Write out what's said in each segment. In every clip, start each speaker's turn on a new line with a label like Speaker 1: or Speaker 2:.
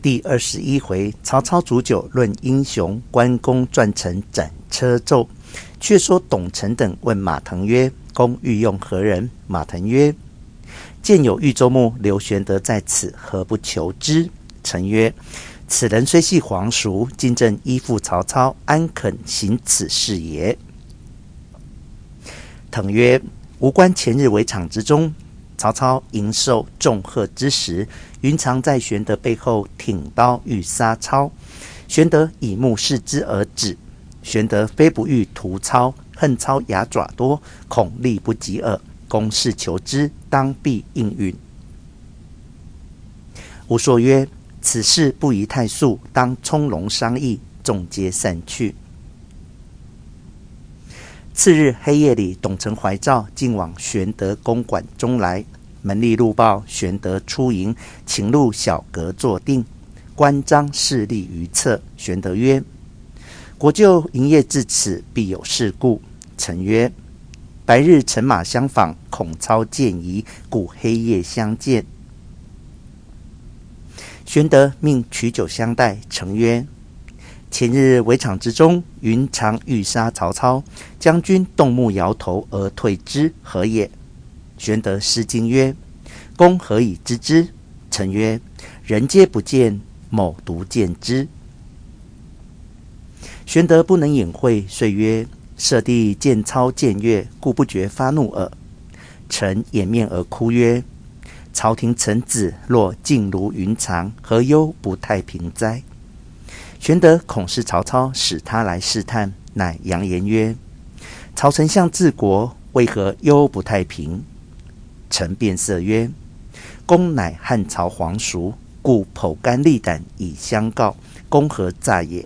Speaker 1: 第二十一回，曹操煮酒论英雄，关公转成斩车胄。却说董承等问马腾曰：“公欲用何人？”马腾曰：“见有豫州牧刘玄德在此，何不求之？”承曰：“此人虽系皇叔，今正依附曹操，安肯行此事也？”腾曰：“吾观前日围场之中。”曹操迎受重贺之时，云长在玄德背后挺刀欲杀操，玄德以目视之而止。玄德非不欲屠操，恨操牙爪多，恐力不及耳。公事求之，当必应允。吾说曰：“此事不宜太速，当从容商议。”众皆散去。次日黑夜里，董承怀诏进往玄德公馆中来。门吏入报，玄德出营，请入小阁坐定。关张侍立于侧。玄德曰：“国舅营业至此，必有事故。”承曰：“白日乘马相访，恐操见疑，故黑夜相见。”玄德命取酒相待。承曰：前日围场之中，云长欲杀曹操，将军动目摇头而退之，何也？玄德失惊曰：“公何以知之？”臣曰：“人皆不见，某独见之。”玄德不能隐晦，遂曰：“舍弟见操僭越，故不觉发怒耳。”臣掩面而哭曰：“朝廷臣子若尽如云长，何忧不太平哉？”玄德恐是曹操使他来试探，乃扬言曰：“曹丞相治国，为何忧不太平？”臣变色曰：“公乃汉朝皇叔，故剖肝立胆以相告，公何诈也？”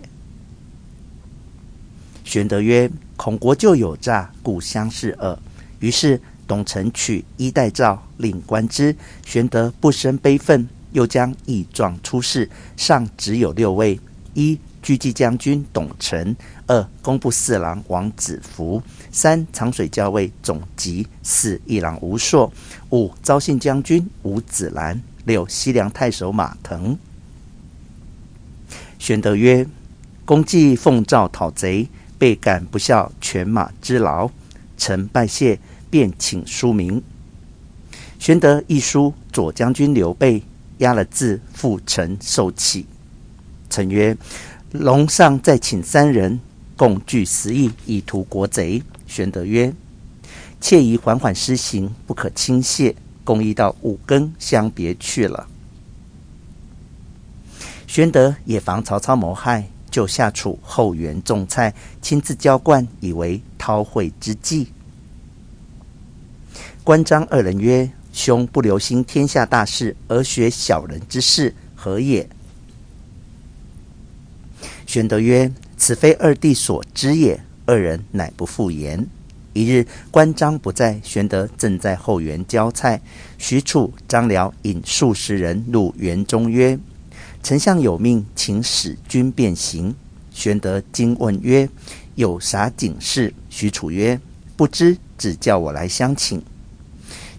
Speaker 1: 玄德曰：“恐国舅有诈，故相视耳。”于是董承取衣带诏，令观之。玄德不生悲愤，又将义状出示，上只有六位。一、狙击将军董承；二、工部侍郎王子服；三、长水校尉总集；四、一郎吴硕；五、昭信将军吴子兰；六、西凉太守马腾。玄德曰：“公既奉诏讨贼，倍感不效犬马之劳。臣拜谢，便请书名。”玄德一书左将军刘备，押了字，付承受起。承曰：“龙上再请三人，共聚十亿，以图国贼。”玄德曰：“切宜缓缓施行，不可轻泄。”共议到五更，相别去了。玄德也防曹操谋害，就下处后园种菜，亲自浇灌，以为韬晦之计。关张二人曰：“兄不留心天下大事，而学小人之事，何也？”玄德曰：“此非二弟所知也。”二人乃不复言。一日，关张不在，玄德正在后园浇菜。许褚、张辽引数十人入园中，曰：“丞相有命，请使君便行。”玄德惊问曰：“有啥警事？”许褚曰：“不知，只叫我来相请。”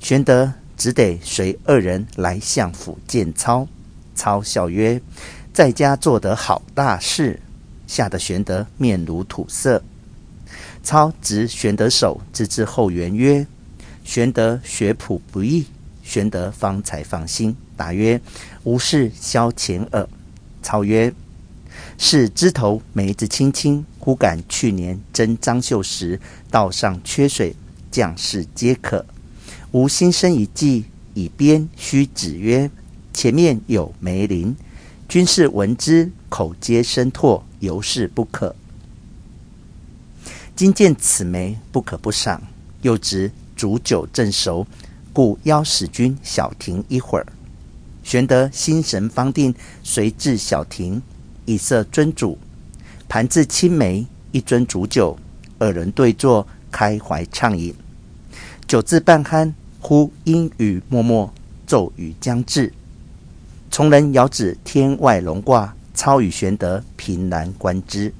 Speaker 1: 玄德只得随二人来相府见操。操笑曰：在家做得好大事，吓得玄德面如土色。操执玄德手，直至后园曰：“玄德学朴不易。”玄德方才放心，答曰：“无事消遣耳。”操曰：“是枝头梅子青青，忽感去年征张绣时，道上缺水，将士皆渴。吾心生一计，以鞭虚指曰：‘前面有梅林。’”军士闻之，口皆生唾，犹是不可。今见此梅，不可不赏。又值煮酒正熟，故邀使君小停一会儿。玄德心神方定，随至小亭，以设尊主，盘置青梅，一樽煮酒，二人对坐，开怀畅饮。酒至半酣，忽阴雨脉脉，骤雨将至。从人遥指天外龙卦，操与玄德凭栏观之。